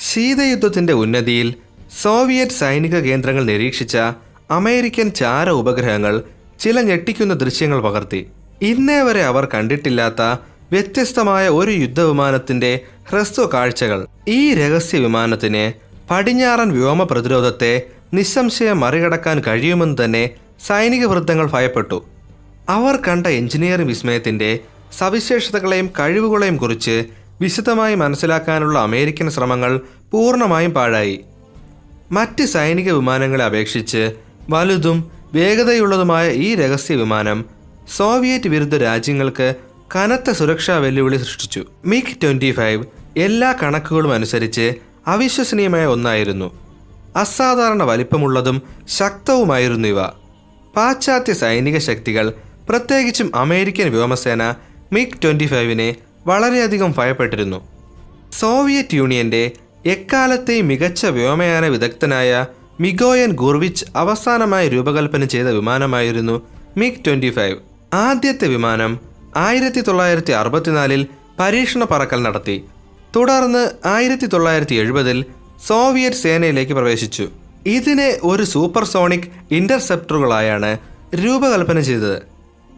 ശീതയുദ്ധത്തിന്റെ ഉന്നതിയിൽ സോവിയറ്റ് സൈനിക കേന്ദ്രങ്ങൾ നിരീക്ഷിച്ച അമേരിക്കൻ ചാര ഉപഗ്രഹങ്ങൾ ചില ഞെട്ടിക്കുന്ന ദൃശ്യങ്ങൾ പകർത്തി. ഇന്നേ വരെ അവർ കണ്ടിട്ടില്ലാത്ത വ്യത്യസ്തമായ ഒരു യുദ്ധവിമാനത്തിന്റെ ഹ്രസ്വ കാഴ്ചകൾ. ഈ രഹസ്യ വിമാനത്തിന് പടിഞ്ഞാറൻ വ്യോമ പ്രതിരോധത്തെ നിസ്സംശയം മറികടക്കാൻ കഴിയുമെന്ന് തന്നെ സൈനിക വൃത്തങ്ങൾ ഭയപ്പെട്ടു. അവർ കണ്ട എഞ്ചിനീയറിംഗ് വിസ്മയത്തിന്റെ സവിശേഷതകളെയും കഴിവുകളെയും കുറിച്ച് വിശദമായി മനസ്സിലാക്കാനുള്ള അമേരിക്കൻ ശ്രമങ്ങൾ പൂർണമായും പാഴായി. മറ്റ് സൈനിക വിമാനങ്ങളെ അപേക്ഷിച്ച് വലുതും വേഗതയുള്ളതുമായ ഈ രഹസ്യ വിമാനം സോവിയറ്റ് വിരുദ്ധ രാജ്യങ്ങൾക്ക് കനത്ത സുരക്ഷാ വെല്ലുവിളി സൃഷ്ടിച്ചു. മിഗ് ട്വന്റി ഫൈവ് എല്ലാ കണക്കുകളും അനുസരിച്ച് അവിശ്വസനീയമായ ഒന്നായിരുന്നു. അസാധാരണ വലിപ്പമുള്ളതും ശക്തവുമായിരുന്നു ഇവ. പാശ്ചാത്യ സൈനിക ശക്തികൾ പ്രത്യേകിച്ചും അമേരിക്കൻ വ്യോമസേന മിഗ് ട്വന്റി ഫൈവിനെ വളരെയധികം ഭയപ്പെട്ടിരുന്നു. സോവിയറ്റ് യൂണിയന്റെ എക്കാലത്തെ മികച്ച വ്യോമയാന വിദഗ്ധനായ മിഗോയൻ ഗുർവിച്ച് അവസാനമായി രൂപകൽപ്പന ചെയ്ത വിമാനമായിരുന്നു മിഗ് ട്വന്റി ഫൈവ്. ആദ്യത്തെ വിമാനം ആയിരത്തി തൊള്ളായിരത്തി അറുപത്തിനാലിൽ പരീക്ഷണ പറക്കൽ നടത്തി. തുടർന്ന് ആയിരത്തി തൊള്ളായിരത്തി എഴുപതിൽ സോവിയറ്റ് സേനയിലേക്ക് പ്രവേശിച്ചു. ഇതിനെ ഒരു സൂപ്പർസോണിക് ഇന്റർസെപ്റ്ററുകളായാണ് രൂപകൽപ്പന ചെയ്തത്.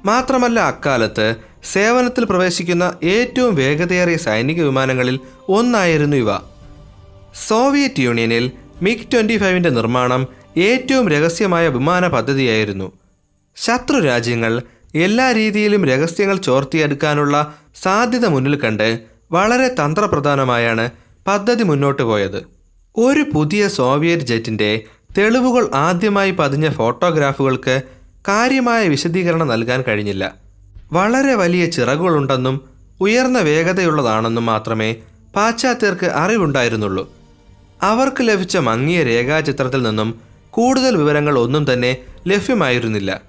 മാത്രമല്ല അക്കാലത്ത് സേവനത്തിൽ പ്രവേശിക്കുന്ന ഏറ്റവും വേഗതയേറിയ സൈനിക വിമാനങ്ങളിൽ ഒന്നായിരുന്നു ഇവ. സോവിയറ്റ് യൂണിയനിൽ മിഗ് ട്വന്റി ഫൈവിന്റെ നിർമ്മാണം ഏറ്റവും രഹസ്യമായ വിമാന പദ്ധതിയായിരുന്നു. ശത്രു രാജ്യങ്ങൾ എല്ലാ രീതിയിലും രഹസ്യങ്ങൾ ചോർത്തിയെടുക്കാനുള്ള സാധ്യത മുന്നിൽ കണ്ട് വളരെ തന്ത്രപ്രധാനമായാണ് പദ്ധതി മുന്നോട്ട് പോയത്. ഒരു പുതിയ സോവിയറ്റ് ജെറ്റിന്റെ തെളിവുകൾ ആദ്യമായി പതിഞ്ഞ ഫോട്ടോഗ്രാഫുകൾക്ക് കാര്യമായ വിശദീകരണം നൽകാൻ കഴിഞ്ഞില്ല. വളരെ വലിയ ചിറകുകളുണ്ടെന്നും ഉയർന്ന വേഗതയുള്ളതാണെന്നും മാത്രമേ പാശ്ചാത്യർക്ക് അറിവുണ്ടായിരുന്നുള്ളൂ. അവർക്ക് ലഭിച്ച മങ്ങിയ രേഖാചിത്രത്തിൽ നിന്നും കൂടുതൽ വിവരങ്ങൾ ഒന്നും തന്നെ ലഭ്യമായിരുന്നില്ല.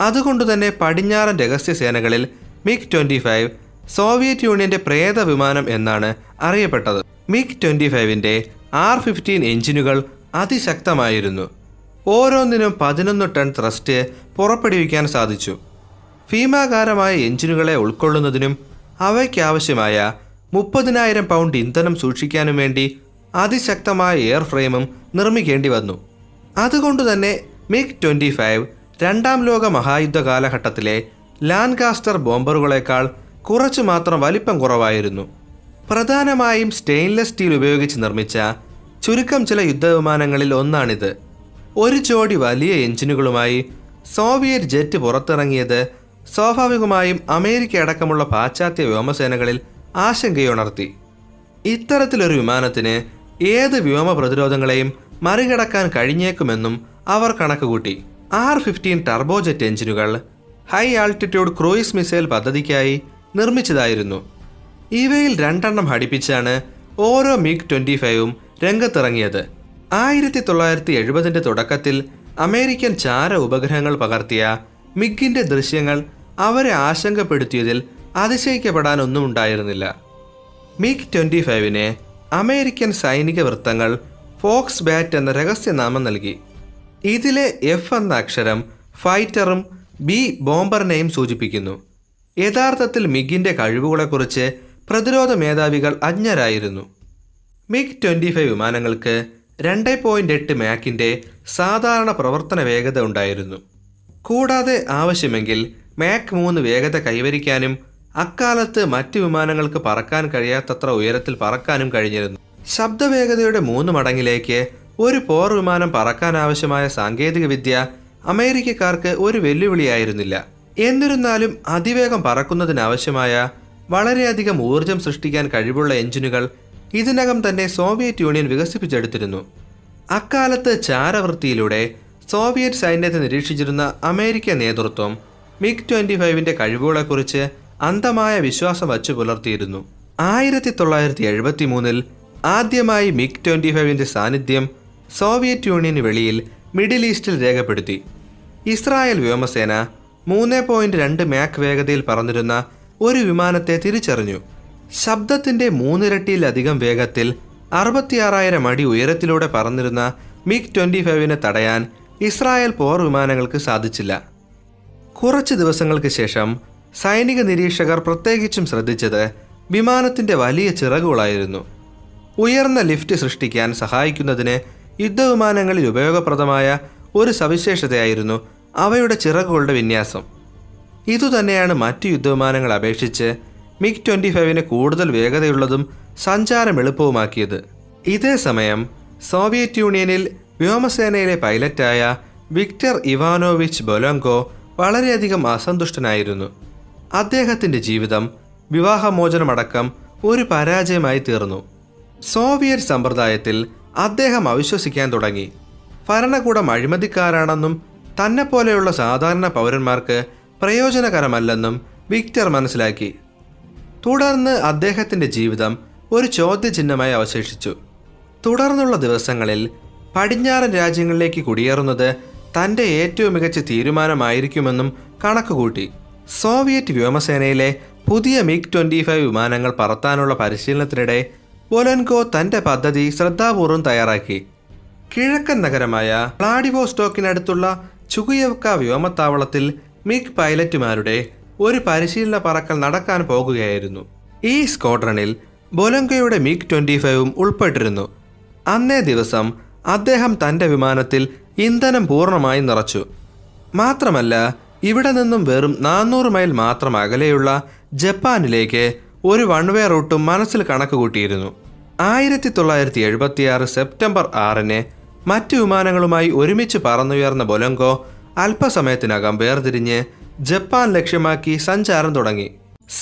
അതുകൊണ്ട് തന്നെ പടിഞ്ഞാറൻ രഹസ്യ സേനകളിൽ മിഗ് ട്വന്റി ഫൈവ് സോവിയറ്റ് യൂണിയന്റെ പ്രേത വിമാനം എന്നാണ് അറിയപ്പെട്ടത്. മിഗ് ട്വന്റി ഫൈവിന്റെ ആർ ഫിഫ്റ്റീൻ എഞ്ചിനുകൾ അതിശക്തമായിരുന്നു. ഓരോന്നിനും പതിനൊന്ന് ടൺ ത്രസ്റ്റ് പുറപ്പെടുവിക്കാൻ സാധിച്ചു. ഭീമാകാരമായ എഞ്ചിനുകളെ ഉൾക്കൊള്ളുന്നതിനും അവയ്ക്കാവശ്യമായ മുപ്പതിനായിരം പൗണ്ട് ഇന്ധനം സൂക്ഷിക്കാനും വേണ്ടി അതിശക്തമായ എയർ ഫ്രെയിമും നിർമ്മിക്കേണ്ടി വന്നു. അതുകൊണ്ട് തന്നെ മിഗ് ട്വന്റി ഫൈവ് രണ്ടാം ലോക മഹായുദ്ധ കാലഘട്ടത്തിലെ ലാൻകാസ്റ്റർ ബോംബറുകളേക്കാൾ കുറച്ചു മാത്രം വലിപ്പം കുറവായിരുന്നു. പ്രധാനമായും സ്റ്റെയിൻലെസ് സ്റ്റീൽ ഉപയോഗിച്ച് നിർമ്മിച്ച ചുരുക്കം ചില യുദ്ധവിമാനങ്ങളിൽ ഒന്നാണിത്. ഒരു ജോഡി വലിയ എഞ്ചിനുകളുമായി സോവിയറ്റ് ജെറ്റ് പുറത്തിറങ്ങിയത് സ്വാഭാവികമായും അമേരിക്ക അടക്കമുള്ള പാശ്ചാത്യ വ്യോമസേനകളിൽ ആശങ്കയുണർത്തി. ഇത്തരത്തിലൊരു വിമാനത്തിന് ഏത് വ്യോമ പ്രതിരോധങ്ങളെയും മറികടക്കാൻ കഴിഞ്ഞേക്കുമെന്നും അവർ കണക്കുകൂട്ടി. ആർ ഫിഫ്റ്റീൻ ടർബോജെറ്റ് എഞ്ചിനുകൾ ഹൈ ആൾട്ടിറ്റ്യൂഡ് ക്രൂയിസ് മിസൈൽ പദ്ധതിക്കായി നിർമ്മിച്ചതായിരുന്നു. ഇവയിൽ രണ്ടെണ്ണം ഘടിപ്പിച്ചാണ് ഓരോ മിഗ് ട്വന്റി ഫൈവും രംഗത്തിറങ്ങിയത്. ആയിരത്തി തൊള്ളായിരത്തി എഴുപതിന്റെ തുടക്കത്തിൽ അമേരിക്കൻ ചാര ഉപഗ്രഹങ്ങൾ പകർത്തിയ മിഗിന്റെ ദൃശ്യങ്ങൾ അവരെ ആശങ്കപ്പെടുത്തിയതിൽ അതിശയിക്കപ്പെടാനൊന്നും ഉണ്ടായിരുന്നില്ല. മിഗ് ട്വന്റി ഫൈവിന് അമേരിക്കൻ സൈനിക വൃത്തങ്ങൾ ഫോക്സ് ബാറ്റ് എന്ന രഹസ്യനാമം നൽകി. ഇതിലെ എഫ് എന്ന അക്ഷരം ഫൈറ്ററും ബി ബോംബറിനെയും സൂചിപ്പിക്കുന്നു. യഥാർത്ഥത്തിൽ മിഗിന്റെ കഴിവുകളെക്കുറിച്ച് പ്രതിരോധ മേധാവികൾ അജ്ഞരായിരുന്നു. മിഗ് ട്വന്റി ഫൈവ് വിമാനങ്ങൾക്ക് രണ്ട് പോയിന്റ് എട്ട് മാക്കിന്റെ സാധാരണ പ്രവർത്തന വേഗത ഉണ്ടായിരുന്നു. കൂടാതെ ആവശ്യമെങ്കിൽ മാക് മൂന്ന് വേഗത കൈവരിക്കാനും അക്കാലത്ത് മറ്റ് വിമാനങ്ങൾക്ക് പറക്കാൻ കഴിയാത്തത്ര ഉയരത്തിൽ പറക്കാനും കഴിഞ്ഞിരുന്നു. ശബ്ദവേഗതയുടെ മൂന്ന് മടങ്ങിലേക്ക് ഒരു പോർ വിമാനം പറക്കാൻ ആവശ്യമായ സാങ്കേതികവിദ്യ അമേരിക്കക്കാർക്ക് ഒരു വെല്ലുവിളിയായിരുന്നില്ല. എന്നിരുന്നാലും അതിവേഗം പറക്കുന്നതിനാവശ്യമായ വളരെയധികം ഊർജം സൃഷ്ടിക്കാൻ കഴിവുള്ള എഞ്ചിനുകൾ ഇതിനകം തന്നെ സോവിയറ്റ് യൂണിയൻ വികസിപ്പിച്ചെടുത്തിരുന്നു. അക്കാലത്ത് ചാരവൃത്തിയിലൂടെ സോവിയറ്റ് സൈന്യത്തെ നിരീക്ഷിച്ചിരുന്ന അമേരിക്ക നേതൃത്വം മിഗ് ട്വന്റി ഫൈവിന്റെ കഴിവുകളെക്കുറിച്ച് അന്ധമായ വിശ്വാസം വച്ചു പുലർത്തിയിരുന്നു. ആയിരത്തി തൊള്ളായിരത്തി എഴുപത്തി മൂന്നിൽ ആദ്യമായി മിഗ് ട്വന്റി ഫൈവിന്റെ സാന്നിധ്യം സോവിയറ്റ് യൂണിയന് വെളിയിൽ മിഡിൽ ഈസ്റ്റിൽ രേഖപ്പെടുത്തി. ഇസ്രായേൽ വ്യോമസേന മൂന്ന് പോയിന്റ് രണ്ട് മാക് വേഗതയിൽ പറന്നിരുന്ന ഒരു വിമാനത്തെ തിരിച്ചറിഞ്ഞു. ശബ്ദത്തിന്റെ മൂന്നിരട്ടിയിലധികം വേഗത്തിൽ അറുപത്തിയാറായിരം അടി ഉയരത്തിലൂടെ പറന്നിരുന്ന മിഗ് ട്വന്റി ഫൈവിനെ തടയാൻ ഇസ്രായേൽ പോർ വിമാനങ്ങൾക്ക് സാധിച്ചില്ല. കുറച്ച് ദിവസങ്ങൾക്ക് ശേഷം സൈനിക നിരീക്ഷകർ പ്രത്യേകിച്ചും ശ്രദ്ധിച്ചത് വിമാനത്തിന്റെ വലിയ ചിറകുകളായിരുന്നു. ഉയർന്ന ലിഫ്റ്റ് സൃഷ്ടിക്കാൻ സഹായിക്കുന്നതിന് യുദ്ധവിമാനങ്ങളിൽ ഉപയോഗപ്രദമായ ഒരു സവിശേഷതയായിരുന്നു അവയുടെ ചിറകുകളുടെ വിന്യാസം. ഇതുതന്നെയാണ് മറ്റ് യുദ്ധവിമാനങ്ങളെ അപേക്ഷിച്ച് മിഗ് ട്വന്റി ഫൈവിന് കൂടുതൽ വേഗതയുള്ളതും സഞ്ചാരം എളുപ്പവുമാക്കിയത്. ഇതേ സമയം സോവിയറ്റ് യൂണിയനിൽ വ്യോമസേനയിലെ പൈലറ്റായ വിക്ടർ ഇവാനോവിച്ച് ബൊലോങ്കോ വളരെയധികം അസന്തുഷ്ടനായിരുന്നു. അദ്ദേഹത്തിന്റെ ജീവിതം വിവാഹമോചനമടക്കം ഒരു പരാജയമായി തീർന്നു. സോവിയറ്റ് സമ്പ്രദായത്തിൽ അദ്ദേഹം അവിശ്വസിക്കാൻ തുടങ്ങി. ഭരണകൂടം അഴിമതിക്കാരാണെന്നും തന്നെപ്പോലെയുള്ള സാധാരണ പൗരന്മാർക്ക് പ്രയോജനകരമല്ലെന്നും വിക്ടർ മനസ്സിലാക്കി. തുടർന്ന് അദ്ദേഹത്തിന്റെ ജീവിതം ഒരു ചോദ്യചിഹ്നമായി അവശേഷിച്ചു. തുടർന്നുള്ള ദിവസങ്ങളിൽ പടിഞ്ഞാറൻ രാജ്യങ്ങളിലേക്ക് കുടിയേറുന്നത് തന്റെ ഏറ്റവും മികച്ച തീരുമാനമായിരിക്കുമെന്നും കണക്കുകൂട്ടി സോവിയറ്റ് വ്യോമസേനയിലെ പുതിയ മിഗ് ട്വന്റി ഫൈവ് വിമാനങ്ങൾ പറത്താനുള്ള പരിശീലനത്തിനിടെ ബൊലൻകോ തന്റെ പദ്ധതി ശ്രദ്ധാപൂർവം തയ്യാറാക്കി. കിഴക്കൻ നഗരമായ വ്ളാഡിവോസ്റ്റോക്കിനടുത്തുള്ള ചുകുയവ്ക വ്യോമത്താവളത്തിൽ മിഗ് പൈലറ്റുമാരുടെ ഒരു പരിശീലന പറക്കൽ നടക്കാൻ പോകുകയായിരുന്നു. ഈ സ്ക്വാഡ്രണിൽ ബൊലങ്കയുടെ മിഗ് ട്വന്റി ഫൈവും ഉൾപ്പെട്ടിരുന്നു. അന്നേ ദിവസം അദ്ദേഹം തന്റെ വിമാനത്തിൽ ഇന്ധനം പൂർണമായും നിറച്ചു. മാത്രമല്ല ഇവിടെ നിന്നും വെറും നാനൂറ് മൈൽ മാത്രം അകലെയുള്ള ജപ്പാനിലേക്ക് ഒരു വൺ വേ റൂട്ടും മനസ്സിൽ കണക്ക് കൂട്ടിയിരുന്നു. ആയിരത്തി തൊള്ളായിരത്തി എഴുപത്തിയാറ് സെപ്റ്റംബർ ആറിന് മറ്റ് വിമാനങ്ങളുമായി ഒരുമിച്ച് പറന്നുയർന്ന ബൊലങ്കോ അല്പസമയത്തിനകം വേർതിരിഞ്ഞ് ജപ്പാൻ ലക്ഷ്യമാക്കി സഞ്ചാരം തുടങ്ങി.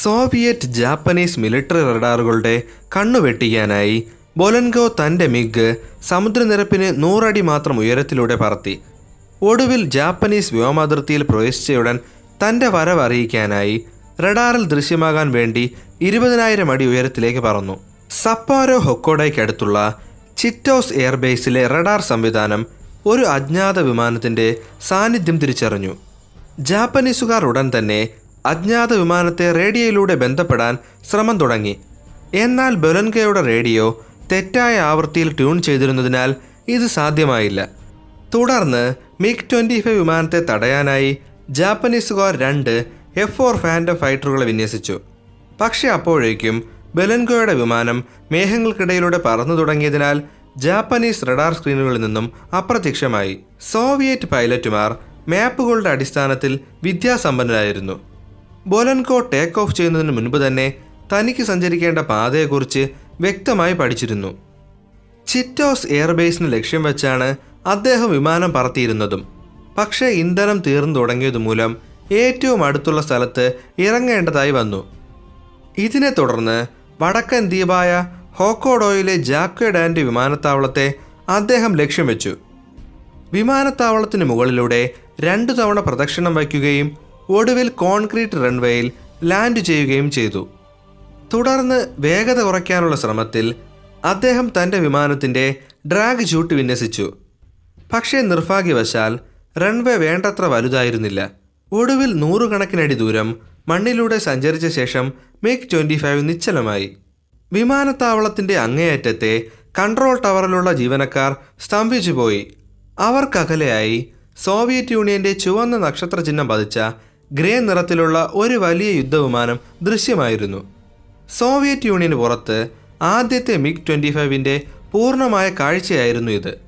സോവിയറ്റ് ജാപ്പനീസ് മിലിറ്ററി റഡാറുകളുടെ കണ്ണുവെട്ടിക്കാനായി ബൊലൻഗോ തന്റെ മിഗ് സമുദ്രനിരപ്പിന് നൂറടി മാത്രം ഉയരത്തിലൂടെ പറത്തി. ഒടുവിൽ ജാപ്പനീസ് വ്യോമാതിർത്തിയിൽ പ്രവേശിച്ചയുടൻ തന്റെ വരവ് അറിയിക്കാനായി റഡാറിൽ ദൃശ്യമാകാൻ വേണ്ടി ഇരുപതിനായിരം അടി ഉയരത്തിലേക്ക് പറന്നു. സപ്പാരോ ഹൊക്കോഡയ്ക്കടുത്തുള്ള ചിറ്റോസ് എയർബേസിലെ റഡാർ സംവിധാനം ഒരു അജ്ഞാത വിമാനത്തിന്റെ സാന്നിധ്യം തിരിച്ചറിഞ്ഞു. ജാപ്പനീസുകാർ ഉടൻ തന്നെ അജ്ഞാത വിമാനത്തെ റേഡിയോയിലൂടെ ബന്ധപ്പെടാൻ ശ്രമം തുടങ്ങി. എന്നാൽ ബൊലൻകയുടെ റേഡിയോ തെറ്റായ ആവൃത്തിയിൽ ട്യൂൺ ചെയ്തിരുന്നതിനാൽ ഇത് സാധ്യമായില്ല. തുടർന്ന് മിഗ് ട്വന്റി ഫൈവ് വിമാനത്തെ തടയാനായി ജാപ്പനീസുകാർ രണ്ട് എഫ് ഫോർ ഫാൻഡം ഫൈറ്ററുകളെ വിന്യസിച്ചു. പക്ഷേ അപ്പോഴേക്കും ബെലൻഗോയുടെ വിമാനം മേഘങ്ങൾക്കിടയിലൂടെ പറന്നു തുടങ്ങിയതിനാൽ ജാപ്പനീസ് റഡാർ സ്ക്രീനുകളിൽ നിന്നും അപ്രത്യക്ഷമായി. സോവിയറ്റ് പൈലറ്റുമാർ മാപ്പുകളുടെ അടിസ്ഥാനത്തിൽ വിദ്യാസമ്പന്നരായിരുന്നു. ബൊലൻകോ ടേക്ക് ഓഫ് ചെയ്യുന്നതിന് മുൻപ് തന്നെ തനിക്ക് സഞ്ചരിക്കേണ്ട പാതയെക്കുറിച്ച് വ്യക്തമായി പഠിച്ചിരുന്നു. ചിറ്റോസ് എയർബേസിന് ലക്ഷ്യം വെച്ചാണ് അദ്ദേഹം വിമാനം പറത്തിയിരുന്നതും. പക്ഷേ ഇന്ധനം തീർന്നു തുടങ്ങിയതുമൂലം ഏറ്റവും അടുത്തുള്ള സ്ഥലത്ത് ഇറങ്ങേണ്ടതായി വന്നു. ഇതിനെ തുടർന്ന് വടക്കൻ ദ്വീപായ ഹോക്കോഡോയിലെ ജാക്വഡാൻഡ് വിമാനത്താവളത്തെ അദ്ദേഹം ലക്ഷ്യം വെച്ചു. വിമാനത്താവളത്തിന് മുകളിലൂടെ രണ്ടു തവണ പ്രദക്ഷിണം വയ്ക്കുകയും ഒടുവിൽ കോൺക്രീറ്റ് റൺവേയിൽ ലാൻഡ് ചെയ്യുകയും ചെയ്തു. തുടർന്ന് വേഗത കുറയ്ക്കാനുള്ള ശ്രമത്തിൽ അദ്ദേഹം തന്റെ വിമാനത്തിന്റെ ഡ്രാഗ് ചൂട്ട് വിന്യസിച്ചു. പക്ഷേ നിർഭാഗ്യവശാൽ റൺവേ വേണ്ടത്ര വലുതായിരുന്നില്ല. ഒടുവിൽ നൂറുകണക്കിനടി ദൂരം മണ്ണിലൂടെ സഞ്ചരിച്ച ശേഷം മേക്ക് ട്വന്റി ഫൈവ് നിശ്ചലമായി. വിമാനത്താവളത്തിന്റെ അങ്ങേയറ്റത്തെ കൺട്രോൾ ടവറിലുള്ള ജീവനക്കാർ സ്തംഭിച്ചു പോയി അവർക്കകലെയായി സോവിയറ്റ് യൂണിയന്റെ ചുവന്ന നക്ഷത്ര ചിഹ്നം പതിച്ച ഗ്രേ നിറത്തിലുള്ള ഒരു വലിയ യുദ്ധവിമാനം ദൃശ്യമായിരുന്നു. സോവിയറ്റ് യൂണിയന് പുറത്ത് ആദ്യത്തെ മിഗ് ട്വന്റി ഫൈവിന്റെ പൂർണമായ കാഴ്ചയായിരുന്നു ഇത്.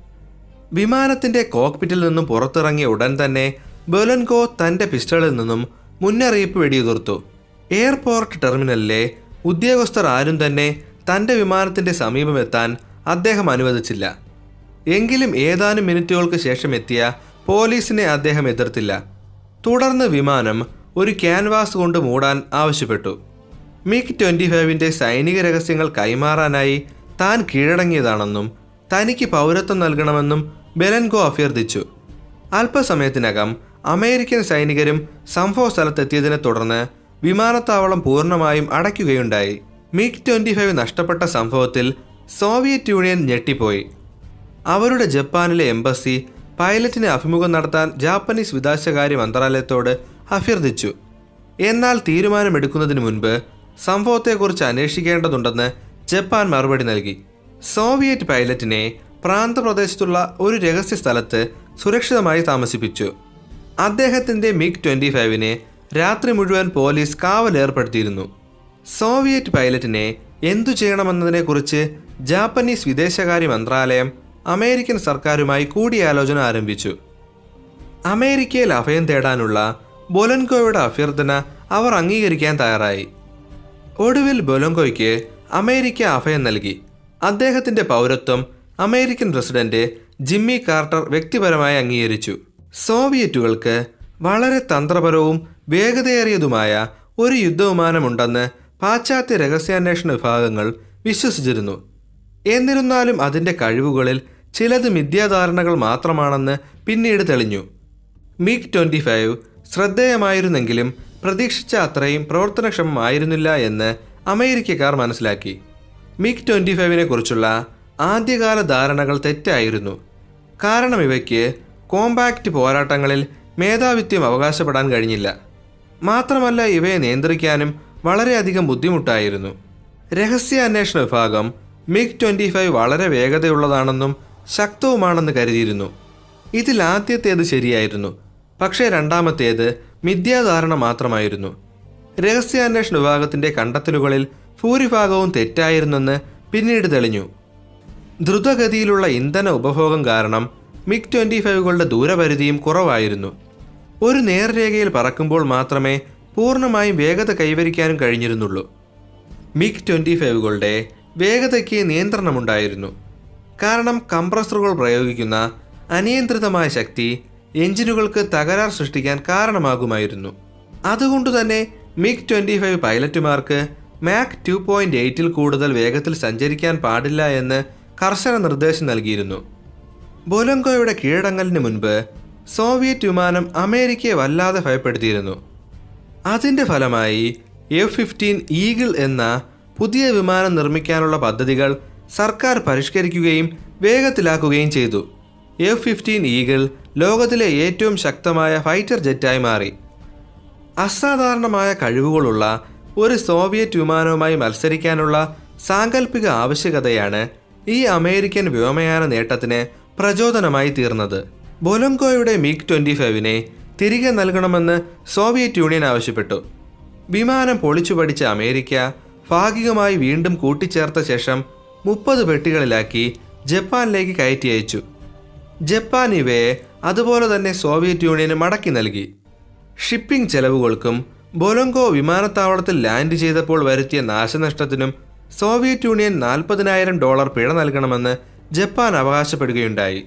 വിമാനത്തിന്റെ കോക്പിറ്റിൽ നിന്നും പുറത്തിറങ്ങിയ ഉടൻ തന്നെ ബൊലൻകോ തന്റെ പിസ്റ്റളിൽ നിന്നും മുന്നറിയിപ്പ് വെടിയുതിർത്തു. എയർപോർട്ട് ടെർമിനലിലെ ഉദ്യോഗസ്ഥർ ആരും തന്നെ തന്റെ വിമാനത്തിന്റെ സമീപമെത്താൻ അദ്ദേഹം അനുവദിച്ചില്ല. എങ്കിലും ഏതാനും മിനിറ്റുകൾക്ക് ശേഷം എത്തിയ പോലീസിനെ അദ്ദേഹം എതിർത്തില്ല. തുടർന്ന് വിമാനം ഒരു ക്യാൻവാസ് കൊണ്ട് മൂടാൻ ആവശ്യപ്പെട്ടു. മിഗ് ട്വന്റി ഫൈവിന്റെ സൈനിക രഹസ്യങ്ങൾ കൈമാറാനായി താൻ കീഴടങ്ങിയതാണെന്നും തനിക്ക് പൗരത്വം നൽകണമെന്നും ബെലൻഗോ അഭ്യർത്ഥിച്ചു. അല്പസമയത്തിനകം അമേരിക്കൻ സൈനികരും സംഭവ സ്ഥലത്തെത്തിയതിനെ തുടർന്ന് വിമാനത്താവളം പൂർണമായും അടയ്ക്കുകയുണ്ടായി. മിഗ് ട്വന്റി ഫൈവ് നഷ്ടപ്പെട്ട സംഭവത്തിൽ സോവിയറ്റ് യൂണിയൻ ഞെട്ടിപ്പോയി. അവരുടെ ജപ്പാനിലെ എംബസി പൈലറ്റിനെ അഭിമുഖം നടത്താൻ ജാപ്പനീസ് വിദേശകാര്യ മന്ത്രാലയത്തോട് അഭ്യർത്ഥിച്ചു. എന്നാൽ തീരുമാനമെടുക്കുന്നതിന് മുൻപ് സംഭവത്തെക്കുറിച്ച് അന്വേഷിക്കേണ്ടതുണ്ടെന്ന് ജപ്പാൻ മറുപടി നൽകി. സോവിയറ്റ് പൈലറ്റിനെ പ്രാന്തപ്രദേശത്തുള്ള ഒരു രഹസ്യ സ്ഥലത്ത് സുരക്ഷിതമായി താമസിപ്പിച്ചു. അദ്ദേഹത്തിന്റെ മിഗ് ട്വന്റി ഫൈവിനെ രാത്രി മുഴുവൻ പോലീസ് കാവലേർപ്പെടുത്തിയിരുന്നു സോവിയറ്റ് പൈലറ്റിനെ എന്തു ചെയ്യണമെന്നതിനെക്കുറിച്ച് ജാപ്പനീസ് വിദേശകാര്യ മന്ത്രാലയം അമേരിക്കൻ സർക്കാരുമായി കൂടിയാലോചന ആരംഭിച്ചു. അമേരിക്കയിൽ അഭയം തേടാനുള്ള ബൊലൻകോയുടെ അഭ്യർത്ഥന അവർ അംഗീകരിക്കാൻ തയ്യാറായി. ഒടുവിൽ ബൊലങ്കോയ്ക്ക് അമേരിക്ക അഭയം നൽകി. അദ്ദേഹത്തിന്റെ പൗരത്വം അമേരിക്കൻ പ്രസിഡന്റ് ജിമ്മി കാർട്ടർ വ്യക്തിപരമായി അംഗീകരിച്ചു. സോവിയറ്റുകൾക്ക് വളരെ തന്ത്രപരവും വേഗതയേറിയതുമായ ഒരു യുദ്ധവിമാനമുണ്ടെന്ന് പാശ്ചാത്യ രഹസ്യാന്വേഷണ വിഭാഗങ്ങൾ വിശ്വസിച്ചിരുന്നു. എന്നിരുന്നാലും അതിന്റെ കഴിവുകളിൽ ചിലത് മിഥ്യാധാരണകൾ മാത്രമാണെന്ന് പിന്നീട് തെളിഞ്ഞു. മിഗ് ട്വന്റി ഫൈവ് ശ്രദ്ധേയമായിരുന്നെങ്കിലും പ്രതീക്ഷിച്ച അത്രയും പ്രവർത്തനക്ഷമമായിരുന്നില്ല എന്ന് അമേരിക്കക്കാർ മനസ്സിലാക്കി. മിഗ് ട്വന്റി ഫൈവിനെ കുറിച്ചുള്ള ആദ്യകാല ധാരണകൾ തെറ്റായിരുന്നു. കാരണം ഇവയ്ക്ക് കോമ്പാക്റ്റ് പോരാട്ടങ്ങളിൽ മേധാവിത്വം അവകാശപ്പെടാൻ കഴിഞ്ഞില്ല. മാത്രമല്ല ഇവയെ നിയന്ത്രിക്കാനും വളരെയധികം ബുദ്ധിമുട്ടായിരുന്നു. രഹസ്യാന്വേഷണ വിഭാഗം മിഗ് ട്വന്റി ഫൈവ് വളരെ വേഗതയുള്ളതാണെന്നും ശക്തവുമാണെന്ന് കരുതിയിരുന്നു. ഇതിൽ ആദ്യത്തേത് ശരിയായിരുന്നു. പക്ഷേ രണ്ടാമത്തേത് മിഥ്യാധാരണ മാത്രമായിരുന്നു. രഹസ്യാന്വേഷണ വിഭാഗത്തിന്റെ കണ്ടെത്തലുകളിൽ ഭൂരിഭാഗവും തെറ്റായിരുന്നെന്ന് പിന്നീട് തെളിഞ്ഞു. ദ്രുതഗതിയിലുള്ള ഇന്ധന ഉപഭോഗം കാരണം മിക് ട്വന്റി ഫൈവുകളുടെ ദൂരപരിധിയും കുറവായിരുന്നു. ഒരു നേർരേഖയിൽ പറക്കുമ്പോൾ മാത്രമേ പൂർണമായും വേഗത കൈവരിക്കാനും കഴിഞ്ഞിരുന്നുള്ളൂ. MiG twenty ഫൈവുകളുടെ വേഗതയ്ക്ക് നിയന്ത്രണമുണ്ടായിരുന്നു. കാരണം കംപ്രസറുകൾ പ്രയോഗിക്കുന്ന അനിയന്ത്രിതമായ ശക്തി എഞ്ചിനുകൾക്ക് തകരാർ സൃഷ്ടിക്കാൻ കാരണമാകുമായിരുന്നു. അതുകൊണ്ടുതന്നെ മിഗ് ട്വന്റി ഫൈവ് പൈലറ്റുമാർക്ക് മാക് ടു പോയിന്റ് എയ്റ്റിൽ കൂടുതൽ വേഗത്തിൽ സഞ്ചരിക്കാൻ പാടില്ല എന്ന് കർശന നിർദ്ദേശം നൽകിയിരുന്നു. ബൊലങ്കോയുടെ കീഴടങ്ങലിന് മുൻപ് സോവിയറ്റ് വിമാനം അമേരിക്കയെ വല്ലാതെ ഭയപ്പെടുത്തിയിരുന്നു. അതിന്റെ ഫലമായി എഫ് ഫിഫ്റ്റീൻ ഈഗിൾ എന്ന പുതിയ വിമാനം നിർമ്മിക്കാനുള്ള പദ്ധതികൾ സർക്കാർ പരിഷ്കരിക്കുകയും വേഗത്തിലാക്കുകയും ചെയ്തു. എഫ് ഫിഫ്റ്റീൻ ഈഗിൾ ലോകത്തിലെ ഏറ്റവും ശക്തമായ ഫൈറ്റർ ജെറ്റായി മാറി. അസാധാരണമായ കഴിവുകളുള്ള ഒരു സോവിയറ്റ് വിമാനവുമായി മത്സരിക്കാനുള്ള സാങ്കല്പിക ആവശ്യകതയാണ് ഈ അമേരിക്കൻ വ്യോമയാന നേട്ടത്തിന് പ്രചോദനമായി തീർന്നത്. ബൊലംകോയുടെ മിഗ് ട്വന്റി ഫൈവിനെ തിരികെ നൽകണമെന്ന് സോവിയറ്റ് യൂണിയൻ ആവശ്യപ്പെട്ടു. വിമാനം പൊളിച്ചു പഠിച്ച അമേരിക്ക ഭാഗികമായി വീണ്ടും കൂട്ടിച്ചേർത്ത ശേഷം മുപ്പത് പെട്ടികളിലാക്കി ജപ്പാനിലേക്ക് കയറ്റി അയച്ചു. ജപ്പാൻ ഇവയെ അതുപോലെ തന്നെ സോവിയറ്റ് യൂണിയന് മടക്കി നൽകി. ഷിപ്പിംഗ് ചെലവുകൾക്കും ബൊലങ്കോ വിമാനത്താവളത്തിൽ ലാൻഡ് ചെയ്തപ്പോൾ വരുത്തിയ നാശനഷ്ടത്തിനും സോവിയറ്റ് യൂണിയൻ നാൽപ്പതിനായിരം ഡോളർ പിഴ നൽകണമെന്ന് ജപ്പാൻ അവകാശപ്പെടുകയുണ്ടായി.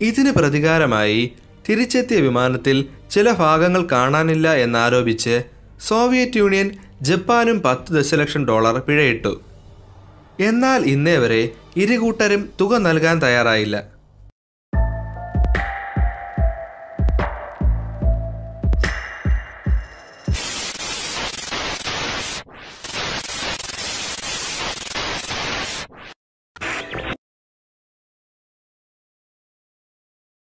ഇതിന് പ്രതികാരമായി തിരിച്ചെത്തിയ വിമാനത്തിൽ ചില ഭാഗങ്ങൾ കാണാനില്ല എന്നാരോപിച്ച് സോവിയറ്റ് യൂണിയൻ ജപ്പാനും പത്ത് ദശലക്ഷം ഡോളർ പിഴയിട്ടു. എന്നാൽ ഇന്നേ വരെ ഇരുകൂട്ടരും തുക നൽകാൻ തയ്യാറായില്ല.